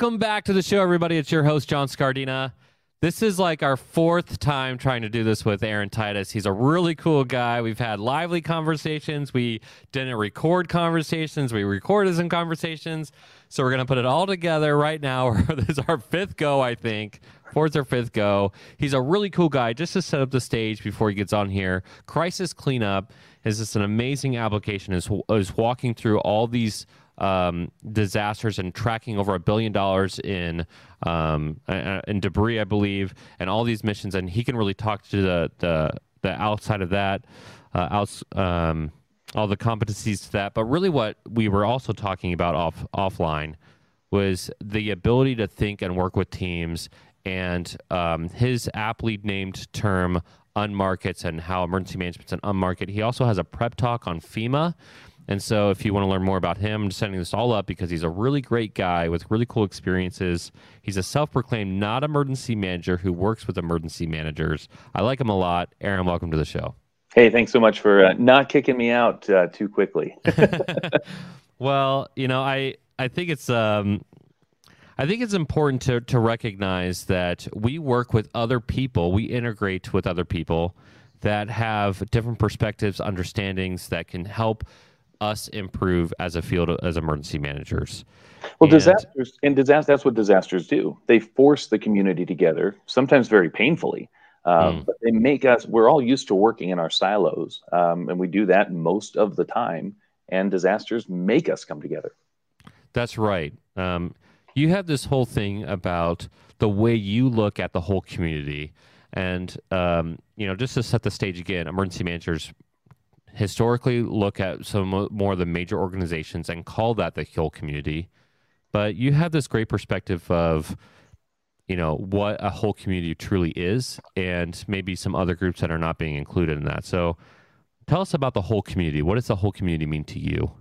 Welcome back to the show, everybody. It's your host, John Scardina. This is like our fourth time trying to do this with Aaron Titus. He's a really cool guy. We've had lively conversations. We didn't record conversations. We recorded some conversations. So we're going to put it all together right now. this is our fifth go, I think. Fourth or fifth go. He's a really cool guy. Just to set up the stage before he gets on here, Crisis Cleanup is just an amazing application. Is is walking through all these um, disasters and tracking over a billion dollars in um, in debris, I believe, and all these missions. And he can really talk to the the, the outside of that, uh, outs, um, all the competencies to that. But really, what we were also talking about off offline was the ability to think and work with teams. And um, his aptly named term unmarkets and how emergency management's an unmarket. He also has a prep talk on FEMA and so, if you want to learn more about him, I'm just setting this all up because he's a really great guy with really cool experiences. He's a self proclaimed not emergency manager who works with emergency managers. I like him a lot. Aaron, welcome to the show. Hey, thanks so much for uh, not kicking me out uh, too quickly. well, you know, I, I think it's. Um, I think it's important to, to recognize that we work with other people, we integrate with other people that have different perspectives, understandings that can help us improve as a field as emergency managers. Well, and, disasters and disaster that's what disasters do. They force the community together, sometimes very painfully. Um, mm. But they make us. We're all used to working in our silos, um, and we do that most of the time. And disasters make us come together. That's right. Um, you have this whole thing about the way you look at the whole community, and um, you know, just to set the stage again, emergency managers historically look at some more of the major organizations and call that the whole community. But you have this great perspective of, you know, what a whole community truly is, and maybe some other groups that are not being included in that. So, tell us about the whole community. What does the whole community mean to you?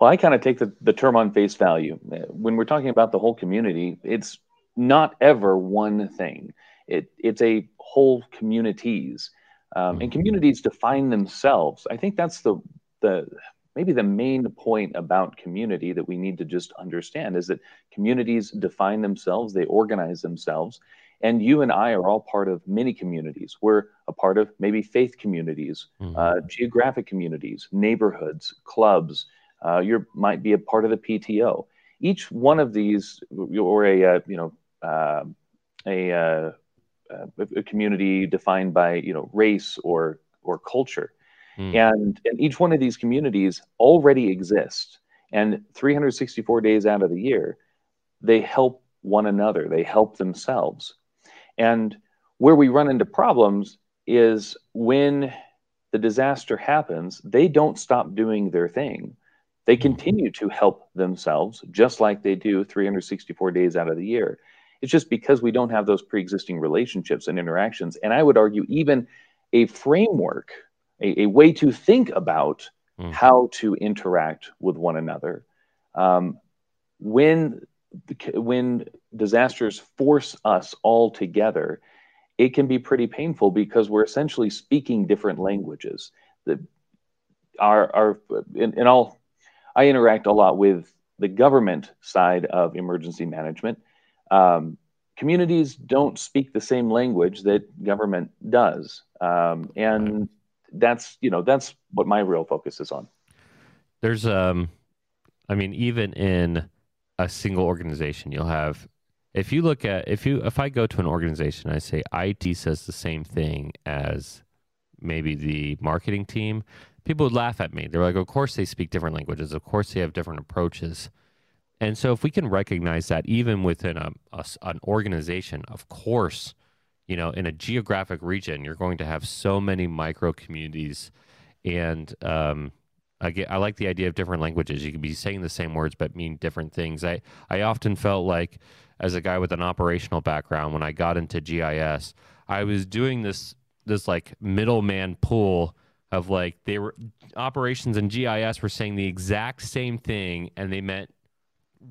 Well, I kind of take the, the term on face value. When we're talking about the whole community, it's not ever one thing. It, it's a whole communities. Um, and mm-hmm. communities define themselves. I think that's the the maybe the main point about community that we need to just understand is that communities define themselves, they organize themselves, and you and I are all part of many communities. We're a part of maybe faith communities, mm-hmm. uh, geographic communities, neighborhoods, clubs. Uh, you might be a part of the PTO. Each one of these, or a uh, you know uh, a uh, a community defined by you know race or or culture. Mm. and and each one of these communities already exists and 364 days out of the year they help one another. They help themselves. And where we run into problems is when the disaster happens they don't stop doing their thing. They hmm. continue to help themselves just like they do 364 days out of the year it's just because we don't have those pre-existing relationships and interactions. And I would argue even a framework, a, a way to think about mm. how to interact with one another. Um, when when disasters force us all together, it can be pretty painful because we're essentially speaking different languages. The, our, our and, and I'll, I interact a lot with the government side of emergency management um, communities don't speak the same language that government does, um, and that's you know that's what my real focus is on. There's um, I mean, even in a single organization, you'll have if you look at if you if I go to an organization, I say IT says the same thing as maybe the marketing team. People would laugh at me. They're like, "Of course they speak different languages. Of course they have different approaches." And so, if we can recognize that even within a, a, an organization, of course, you know, in a geographic region, you're going to have so many micro communities. And um, I, get, I like the idea of different languages. You can be saying the same words but mean different things. I, I often felt like, as a guy with an operational background, when I got into GIS, I was doing this this like middleman pool of like they were operations and GIS were saying the exact same thing and they meant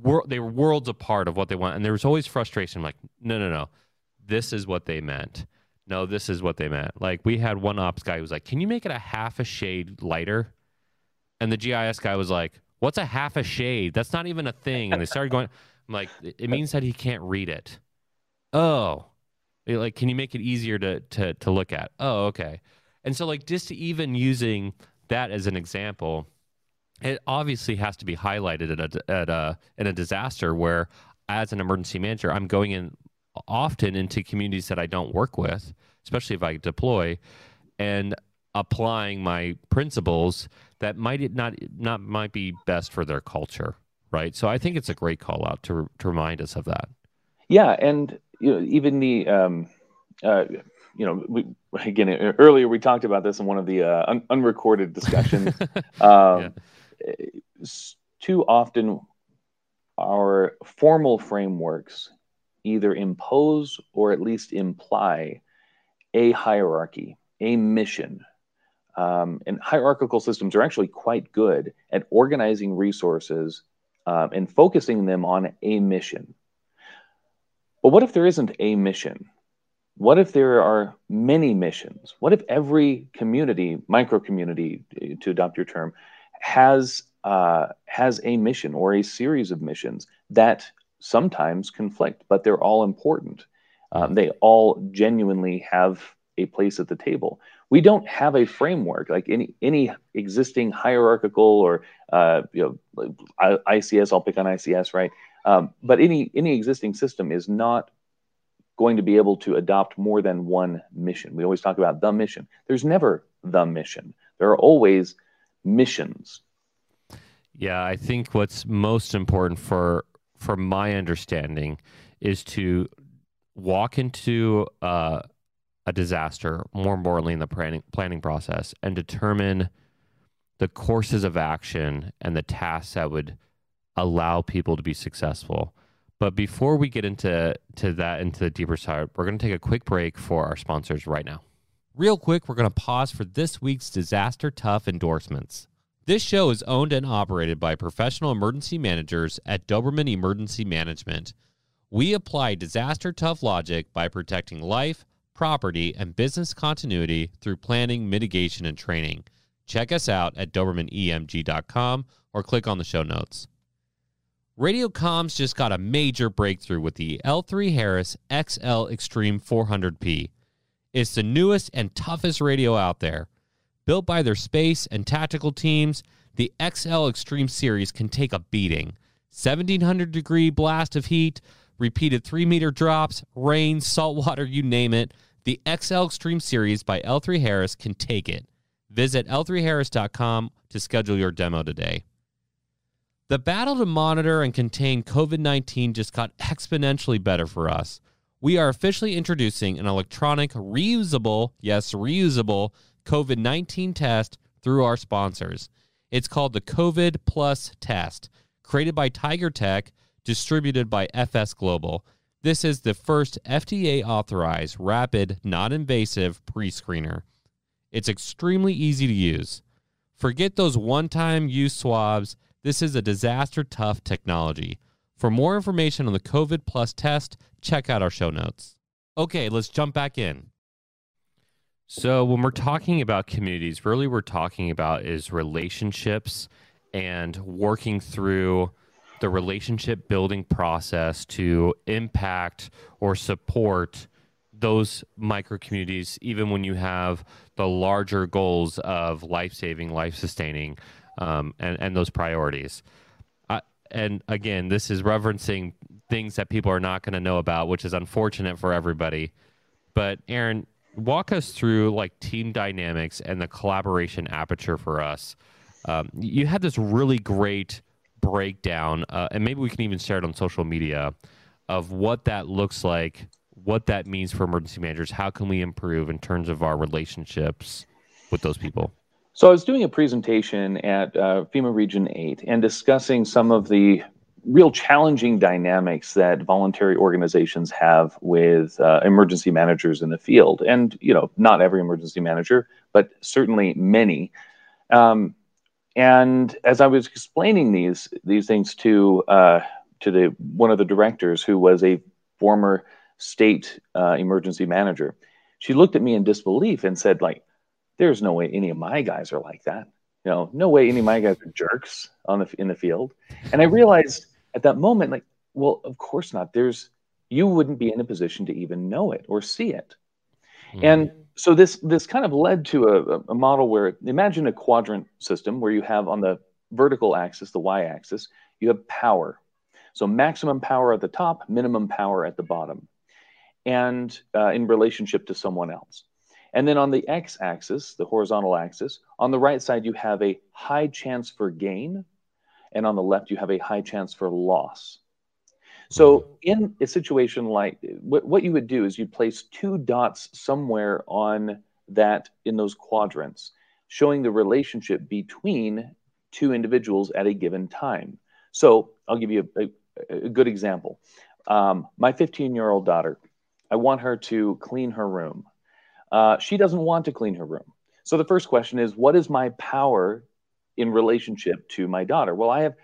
wor- they were worlds apart of what they want, and there was always frustration. Like, no, no, no, this is what they meant. No, this is what they meant. Like, we had one ops guy who was like, "Can you make it a half a shade lighter?" And the GIS guy was like, "What's a half a shade? That's not even a thing." And they started going. I'm like, it means that he can't read it. Oh, like, can you make it easier to to to look at? Oh, okay. And so, like, just even using that as an example, it obviously has to be highlighted at a, at a in a disaster where, as an emergency manager, I'm going in often into communities that I don't work with, especially if I deploy, and applying my principles that might not not might be best for their culture, right? So I think it's a great call out to to remind us of that. Yeah, and you know, even the um, uh, you know, we, again earlier we talked about this in one of the uh, un- unrecorded discussions. um, yeah. Too often, our formal frameworks either impose or at least imply a hierarchy, a mission. Um, and hierarchical systems are actually quite good at organizing resources um, and focusing them on a mission. But what if there isn't a mission? What if there are many missions? What if every community, micro community, to adopt your term, has uh, has a mission or a series of missions that sometimes conflict, but they're all important. Um, they all genuinely have a place at the table. We don't have a framework like any any existing hierarchical or uh, you know ICS. I'll pick on ICS, right? Um, but any any existing system is not going to be able to adopt more than one mission. We always talk about the mission. There's never the mission. There are always missions. Yeah, I think what's most important for for my understanding, is to walk into uh, a disaster, more importantly in the planning, planning process, and determine the courses of action and the tasks that would allow people to be successful. But before we get into to that into the deeper side, we're going to take a quick break for our sponsors right now. Real quick, we're going to pause for this week's disaster tough endorsements. This show is owned and operated by professional emergency managers at Doberman Emergency Management. We apply disaster tough logic by protecting life, property, and business continuity through planning, mitigation, and training. Check us out at DobermanEMG.com or click on the show notes. Radio comms just got a major breakthrough with the L3 Harris XL Extreme 400P. It's the newest and toughest radio out there. Built by their space and tactical teams, the XL Extreme Series can take a beating. 1700 degree blast of heat, repeated 3 meter drops, rain, salt water, you name it. The XL Extreme Series by L3 Harris can take it. Visit l3harris.com to schedule your demo today. The battle to monitor and contain COVID 19 just got exponentially better for us. We are officially introducing an electronic, reusable, yes, reusable COVID 19 test through our sponsors. It's called the COVID Plus test, created by Tiger Tech, distributed by FS Global. This is the first FDA authorized, rapid, non invasive pre screener. It's extremely easy to use. Forget those one time use swabs. This is a disaster tough technology. For more information on the COVID Plus test, check out our show notes. Okay, let's jump back in. So, when we're talking about communities, really we're talking about is relationships and working through the relationship building process to impact or support those micro communities, even when you have the larger goals of life saving, life sustaining, um, and, and those priorities. And again, this is referencing things that people are not going to know about, which is unfortunate for everybody. But, Aaron, walk us through like team dynamics and the collaboration aperture for us. Um, you had this really great breakdown, uh, and maybe we can even share it on social media of what that looks like, what that means for emergency managers. How can we improve in terms of our relationships with those people? So I was doing a presentation at uh, FEMA Region 8 and discussing some of the real challenging dynamics that voluntary organizations have with uh, emergency managers in the field. And you know not every emergency manager but certainly many. Um, and as i was explaining these these things to uh, to the one of the directors who was a former state uh, emergency manager she looked at me in disbelief and said like there's no way any of my guys are like that you know no way any of my guys are jerks on the in the field and i realized at that moment, like Well, of course not. There's you wouldn't be in a position to even know it or see it. Mm-hmm. And so this this kind of led to a, a model where imagine a quadrant system where you have on the vertical axis, the y-axis, you have power. So maximum power at the top, minimum power at the bottom, and uh, in relationship to someone else. And then on the x-axis, the horizontal axis, on the right side you have a high chance for gain, and on the left you have a high chance for loss. So in a situation like what, what you would do is you place two dots somewhere on that in those quadrants, showing the relationship between two individuals at a given time. So I'll give you a, a, a good example. Um, my 15 year old daughter, I want her to clean her room. Uh, she doesn't want to clean her room. So the first question is, what is my power in relationship to my daughter? Well, I have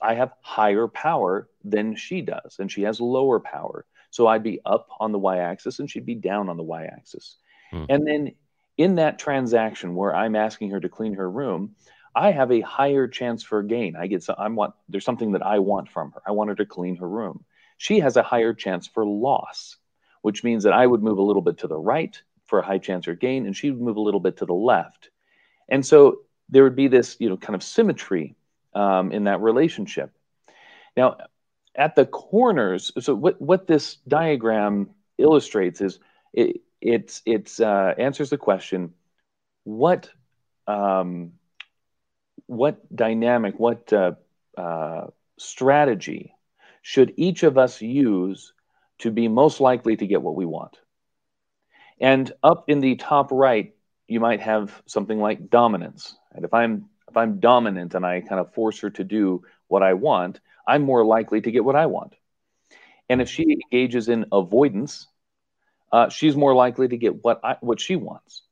I have higher power than she does, and she has lower power. So I'd be up on the y axis and she'd be down on the y axis. Hmm. And then in that transaction where I'm asking her to clean her room, I have a higher chance for gain. I get some, I want there's something that I want from her. I want her to clean her room. She has a higher chance for loss, which means that I would move a little bit to the right for a high chance or gain, and she would move a little bit to the left. And so there would be this, you know, kind of symmetry um, in that relationship. Now, at the corners, so what, what this diagram illustrates is it it's, it's uh, answers the question what um, what dynamic, what uh, uh, strategy should each of us use to be most likely to get what we want? And up in the top right, you might have something like dominance. And if I'm if I'm dominant and I kind of force her to do what I want, I'm more likely to get what I want. And if she engages in avoidance, uh, she's more likely to get what I, what she wants.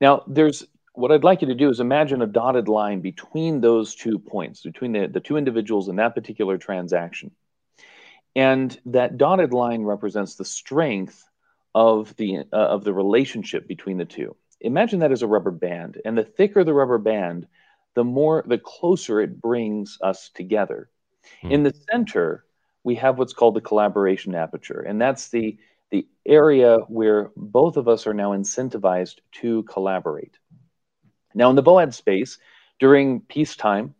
Now, there's what I'd like you to do is imagine a dotted line between those two points, between the, the two individuals in that particular transaction. And that dotted line represents the strength of the uh, of the relationship between the two. Imagine that as a rubber band, and the thicker the rubber band, the more the closer it brings us together. Hmm. In the center, we have what's called the collaboration aperture, and that's the the area where both of us are now incentivized to collaborate. Now, in the VOAD space, during peacetime,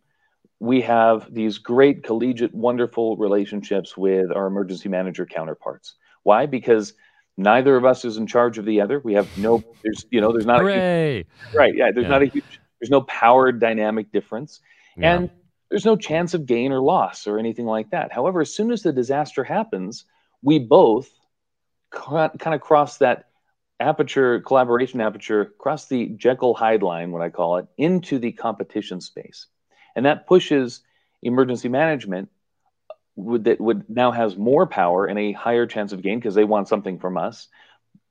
we have these great collegiate, wonderful relationships with our emergency manager counterparts. Why? Because neither of us is in charge of the other. We have no, there's, you know, there's not Hooray! a huge, right. Yeah. There's yeah. not a huge there's no power dynamic difference. Yeah. And there's no chance of gain or loss or anything like that. However, as soon as the disaster happens, we both kind of cross that aperture, collaboration aperture, cross the Jekyll Hyde line, what I call it, into the competition space. And that pushes emergency management would, that would now has more power and a higher chance of gain because they want something from us.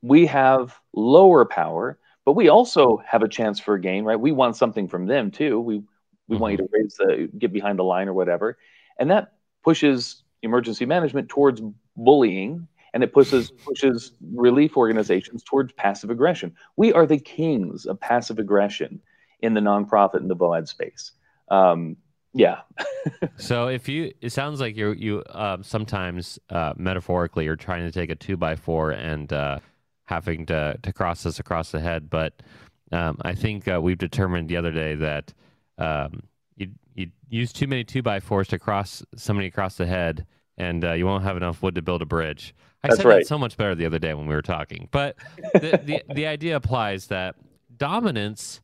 We have lower power but we also have a chance for a gain, right? We want something from them too. We we mm-hmm. want you to raise the get behind the line or whatever, and that pushes emergency management towards bullying, and it pushes pushes relief organizations towards passive aggression. We are the kings of passive aggression in the nonprofit and the VOAD space. Um, yeah. so if you, it sounds like you you um, sometimes uh, metaphorically you're trying to take a two by four and uh, having to to cross this across the head. But um, I think uh, we've determined the other day that um, you you use too many two by fours to cross somebody across the head, and uh, you won't have enough wood to build a bridge. I That's said right. that so much better the other day when we were talking. But the, the the idea applies that dominance,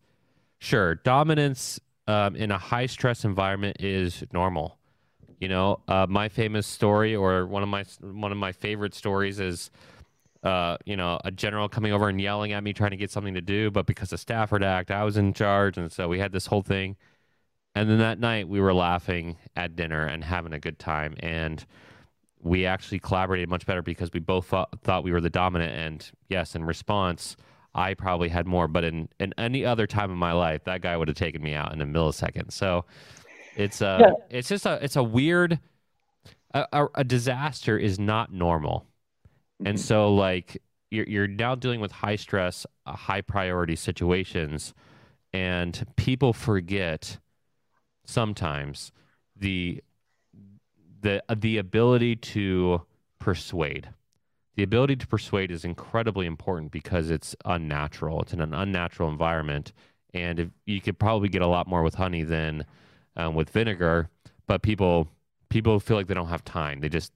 sure, dominance um, in a high stress environment is normal. You know, uh, my famous story, or one of my one of my favorite stories, is uh, you know, a general coming over and yelling at me, trying to get something to do. But because of Stafford Act, I was in charge, and so we had this whole thing. And then that night, we were laughing at dinner and having a good time, and we actually collaborated much better because we both thought, thought we were the dominant. And yes, in response, I probably had more. But in in any other time in my life, that guy would have taken me out in a millisecond. So it's a, yeah. it's just a it's a weird. A, a, a disaster is not normal and mm-hmm. so like you're you're now dealing with high stress, uh, high priority situations, and people forget sometimes the the the ability to persuade. The ability to persuade is incredibly important because it's unnatural. It's in an unnatural environment, and if, you could probably get a lot more with honey than um, with vinegar. But people people feel like they don't have time. They just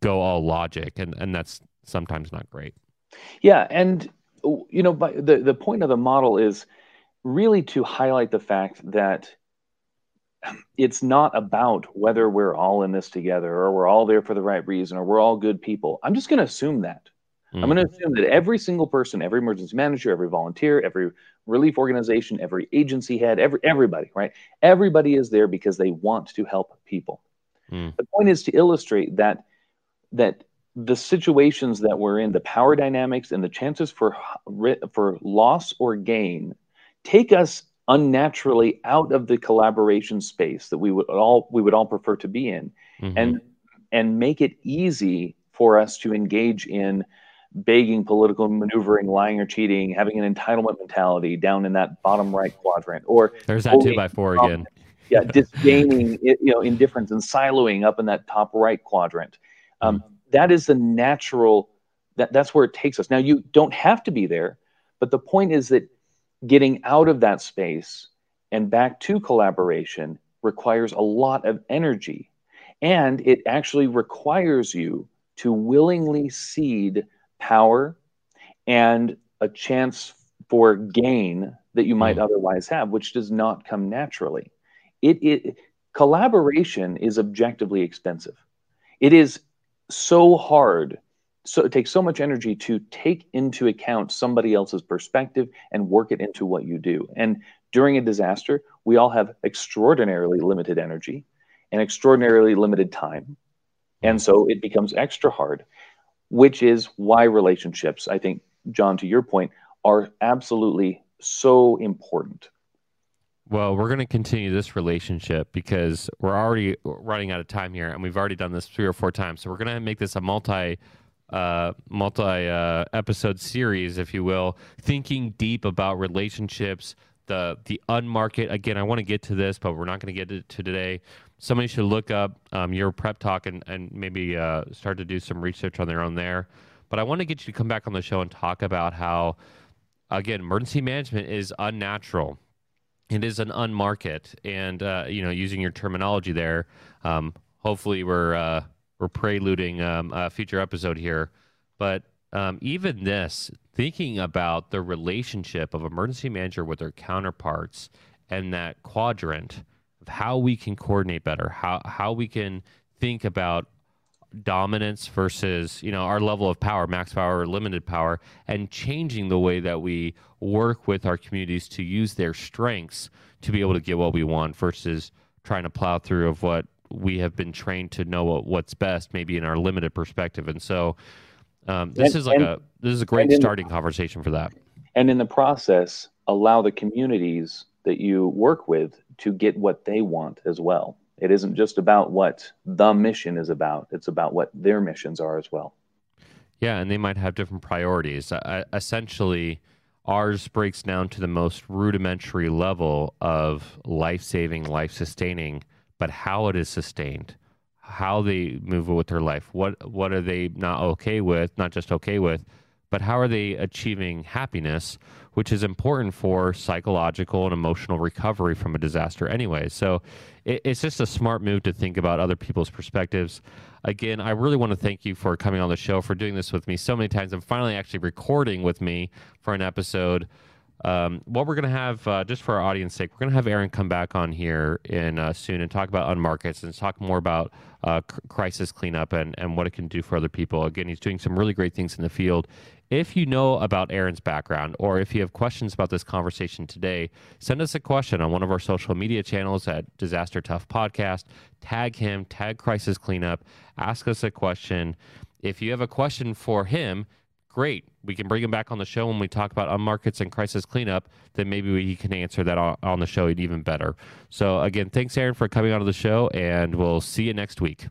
go all logic, and and that's sometimes not great. Yeah, and you know, the the point of the model is really to highlight the fact that it's not about whether we're all in this together or we're all there for the right reason or we're all good people. I'm just going to assume that. Mm-hmm. I'm going to assume that every single person, every emergency manager, every volunteer, every relief organization, every agency head, every everybody, right? Everybody is there because they want to help people. Mm. The point is to illustrate that that the situations that we're in, the power dynamics and the chances for for loss or gain take us unnaturally out of the collaboration space that we would all we would all prefer to be in mm-hmm. and and make it easy for us to engage in begging political maneuvering lying or cheating having an entitlement mentality down in that bottom right quadrant or there's that two by four again. Yeah disdaining you know indifference and siloing up in that top right quadrant. Um, mm-hmm that is the natural that that's where it takes us. Now you don't have to be there but the point is that getting out of that space and back to collaboration requires a lot of energy. And it actually requires you to willingly cede power and a chance for gain that you might mm. otherwise have which does not come naturally. It, it collaboration is objectively expensive. It is so hard so it takes so much energy to take into account somebody else's perspective and work it into what you do. And during a disaster we all have extraordinarily limited energy and extraordinarily limited time. And so it becomes extra hard which is why relationships i think john to your point are absolutely so important. Well, we're going to continue this relationship because we're already running out of time here, and we've already done this three or four times. So we're going to make this a multi, uh, multi uh, episode series, if you will, thinking deep about relationships, the the unmarket. Again, I want to get to this, but we're not going to get to today. Somebody should look up um, your prep talk and and maybe uh, start to do some research on their own there. But I want to get you to come back on the show and talk about how, again, emergency management is unnatural it is an unmarket, and uh, you know, using your terminology there, um, hopefully we're uh, we're preluding um, a future episode here. But um, even this, thinking about the relationship of emergency manager with their counterparts and that quadrant of how we can coordinate better, how how we can think about dominance versus you know our level of power max power or limited power and changing the way that we work with our communities to use their strengths to be able to get what we want versus trying to plow through of what we have been trained to know what, what's best maybe in our limited perspective and so um, this and, is like and, a this is a great starting conversation for that and in the process allow the communities that you work with to get what they want as well it isn't just about what the mission is about, it's about what their missions are as well. Yeah, and they might have different priorities. Uh, essentially, ours breaks down to the most rudimentary level of life saving, life sustaining, but how it is sustained, how they move with their life, what what are they not okay with, not just okay with, but how are they achieving happiness, which is important for psychological and emotional recovery from a disaster anyway. So it, it's just a smart move to think about other people's perspectives. Again, I really want to thank you for coming on the show, for doing this with me so many times, and finally actually recording with me for an episode. Um, what we're going to have, uh, just for our audience sake, we're going to have Aaron come back on here in uh, soon and talk about unmarkets and talk more about uh, crisis cleanup and, and what it can do for other people. Again, he's doing some really great things in the field. If you know about Aaron's background or if you have questions about this conversation today, send us a question on one of our social media channels at Disaster Tough Podcast. Tag him, tag Crisis Cleanup, ask us a question. If you have a question for him, great. We can bring him back on the show when we talk about unmarkets and crisis cleanup. Then maybe we can answer that on, on the show even better. So, again, thanks, Aaron, for coming on to the show, and we'll see you next week.